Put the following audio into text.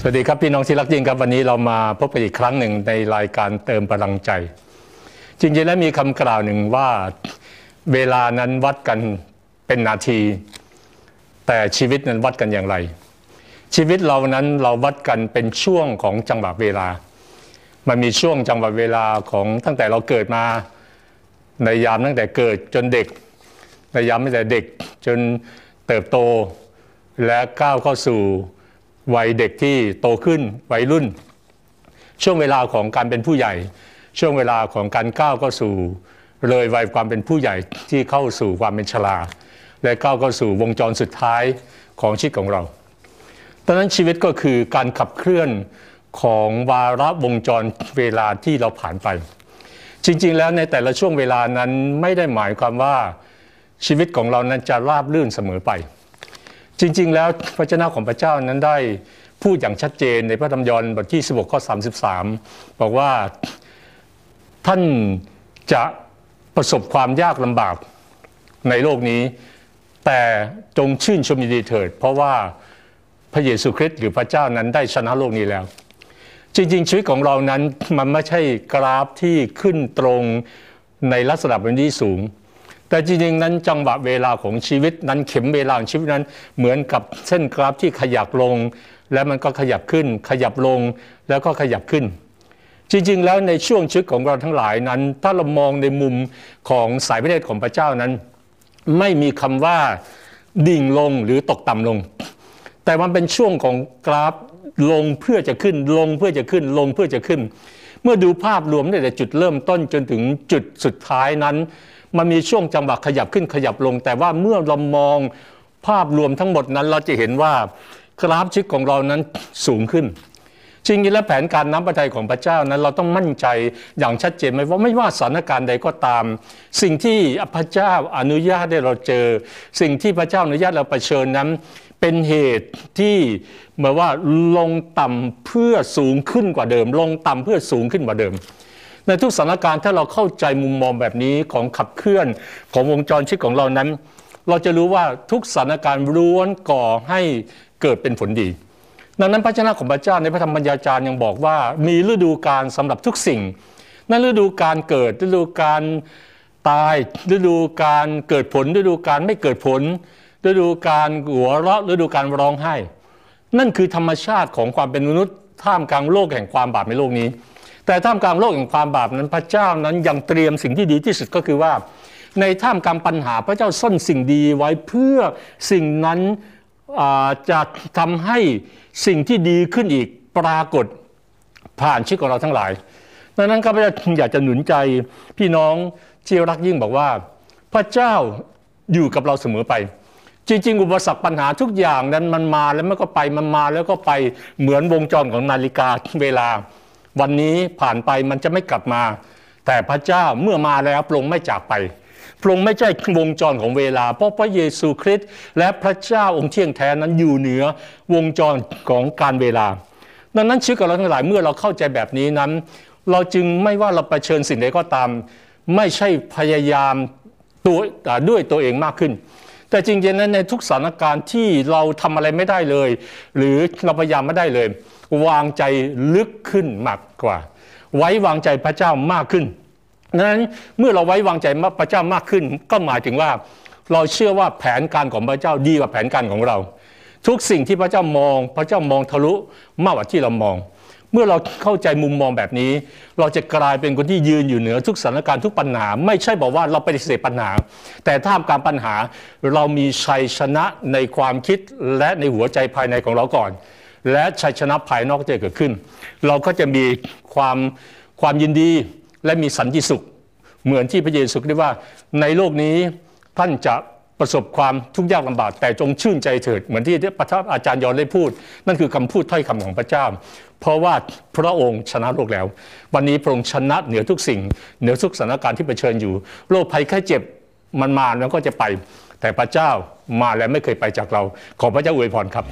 สวัสดีครับพี่น้องที่รักยิ่งครับวันนี้เรามาพบกันอีกครั้งหนึ่งในรายการเติมพลังใจ จริงๆแล้วมีคำกล่าวหนึ่งว่าเวลานั้นวัดกันเป็นนาที แต่ชีวิตนั้นวัดกันอย่างไร ชีวิตเรานั้นเราวัดกันเป็นช่วงของจังหวะเวลา มันมีช่วงจังหวะเวลาของตั้งแต่เราเกิดมาในยามตั้งแต่เกิดจนเด็กในยามตั้งแต่เด็กจนเติบโตและก้าวเข้าสู่ วัยเด็กที่โตขึ้นวัยรุ่น ช่วงเวลาของการเป็นผู้ใหญ่ ช่วงเวลาของการก้าวเข้าสู่ เลยวัยความเป็นผู้ใหญ่ที่เข้าสู่ความเป็นชราและก้าวเข้าสู่วงจรสุดท้ายของชีวิตของเราดังนั้นชีวิตก็คือการขับเคลื่อนของวาระวงจรเวลาที่เราผ่านไป จริงๆ แล้วในแต่ละช่วงเวลานั้นไม่ได้หมายความว่าชีวิตของเรานั้นจะราบลื่นเสมอไป จริง ๆ แล้วพระเจ้าของพระเจ้านั้นได้พูดอย่างชัดเจนในพระธรรมยอห์นบทที่ 16 ข้อ 33 บอกว่าท่านจะประสบความยากลำบากในโลกนี้ แต่จงชื่นชมยินดีเถิด เพราะว่าพระเยซูคริสต์หรือพระเจ้านั้นได้ชนะโลกนี้แล้ว จริง ๆ ชีวิตของเรานั้นมันไม่ใช่กราฟที่ขึ้นตรงในลักษณะแบบนี้สูง แต่จริงๆนั้นจังหวะเวลาของชีวิตนั้นเข็มเวลาของชีวิตนั้นเหมือนกับเส้นกราฟที่ขยับลง แล้วมันก็ขยับขึ้น ขยับลงแล้วก็ขยับขึ้น จริงๆ แล้วในช่วงชีวิตของเราทั้งหลายนั้น ถ้าเรามองในมุมของสายพระเนตรของพระเจ้านั้น ไม่มีคำว่าดิ่งลงหรือตกต่ำลง แต่มันเป็นช่วงของกราฟลงเพื่อจะขึ้นลงเพื่อจะขึ้นลงเพื่อจะขึ้น เมื่อดูภาพรวมตั้งแต่จุดเริ่มต้นจนถึงจุดสุดท้ายนั้น มันมีช่วงจังหวะขยับขึ้นขยับลง แต่ว่าเมื่อเรามองภาพรวมทั้งหมดนั้นเราจะเห็นว่ากราฟชีวิตของเรานั้นสูงขึ้นจริงๆแล้วแผนการน้ำพระทัยของพระเจ้านั้น เราต้องมั่นใจอย่างชัดเจนไหมว่าไม่ว่าสถานการณ์ใดก็ตาม สิ่งที่พระเจ้าอนุญาตให้เราเจอ สิ่งที่พระเจ้าอนุญาตเราเผชิญนั้น เป็นเหตุที่หมายว่าลงต่ำเพื่อสูงขึ้นกว่าเดิม ลงต่ำเพื่อสูงขึ้นกว่าเดิม ในทุกสถานการณ์ถ้าเราเข้าใจมุมมองแบบนี้ของขับเคลื่อนของวงจรชีวิตของเรานั้น เราจะรู้ว่าทุกสถานการณ์ล้วนก่อให้เกิดเป็นผลดี ดังนั้นพระเจ้าของพระเจ้าในพระธรรมบัญญาจารย์ยังบอกว่ามีฤดูการสำหรับทุกสิ่ง นั่นฤดูการเกิดฤดูการตายฤดูการเกิดผลฤดูการไม่เกิดผลฤดูการหัวเราะฤดูการร้องไห้ นั่นคือธรรมชาติของความเป็นมนุษย์ท่ามกลางโลกแห่งความบาปในโลกนี้ แต่ท่ามกลางโลกแห่งความบาปนั้นพระเจ้านั้นยังเตรียมสิ่งที่ดีที่สุดก็คือว่า ในท่ามกลางปัญหาพระเจ้าซ่อนสิ่งดีไว้เพื่อสิ่งนั้นจะทำให้สิ่งที่ดีขึ้นอีกปรากฏผ่านชีวิตของเราทั้งหลายดังนั้นข้าพเจ้าอยากจะหนุนใจพี่น้องที่รักยิ่งบอกว่า พระเจ้าอยู่กับเราเสมอไป จริง ๆ อุปสรรคปัญหาทุกอย่างนั้นมันมาแล้วมันก็ไปมันมาแล้วก็ไปเหมือนวงจรของนาฬิกาเวลา วันนี้ผ่านไปมันจะไม่กลับมา แต่พระเจ้าเมื่อมาแล้วพระองค์ไม่จากไปพระองค์ไม่ใช่วงจรของเวลา เพราะพระเยซูคริสต์และพระเจ้าองค์เที่ยงแท้นั้นอยู่เหนือวงจรของการเวลา ดังนั้นชีวิตของเราทั้งหลายเมื่อเราเข้าใจแบบนี้นั้น เราจึงไม่ว่าเราไปเชิญสิ่งใดก็ตาม ไม่ใช่พยายามตัวด้วยตัวเองมากขึ้น แต่จริงๆนั้นในทุกสถานการณ์ที่เราทำอะไรไม่ได้เลย หรือเราพยายามไม่ได้เลย วางใจลึกขึ้นมากกว่า ไว้วางใจพระเจ้ามากขึ้นนั้นเมื่อเราไว้วางใจพระเจ้ามากขึ้น ก็หมายถึงว่า เราเชื่อว่าแผนการของพระเจ้าดีกว่าแผนการของเรา ทุกสิ่งที่พระเจ้ามอง พระเจ้ามองทะลุมากกว่าที่เรามอง เมื่อเราเข้าใจมุมมองแบบนี้ เราจะกลายเป็นคนที่ยืนอยู่เหนือทุกสถานการณ์ทุกปัญหา ไม่ใช่บอกว่าเราปฏิเสธปัญหา แต่ท่ามกลางปัญหาเรามีชัยชนะในความคิดและในหัวใจภายในของเราก่อน และชัยชนะภายนอกจะเกิดขึ้น เราก็จะมีความความยินดีและมีสันติสุข เหมือนที่พระเยซูได้ว่าในโลกนี้ท่านจะประสบความทุกข์ยากลำบากแต่จงชื่นใจเถิด เหมือนที่พระอาจารย์ยอนได้พูด นั่นคือคำพูดถ้อยคำของพระเจ้า เพราะว่าพระองค์ชนะโลกแล้ว วันนี้พระองค์ชนะเหนือทุกสิ่ง เหนือทุกสถานการณ์ที่เผชิญอยู่ โรคภัยแค่เจ็บมันมาแล้วก็จะไป แต่พระเจ้ามาแล้วไม่เคยไปจากเรา ขอพระเจ้าอวยพรครับ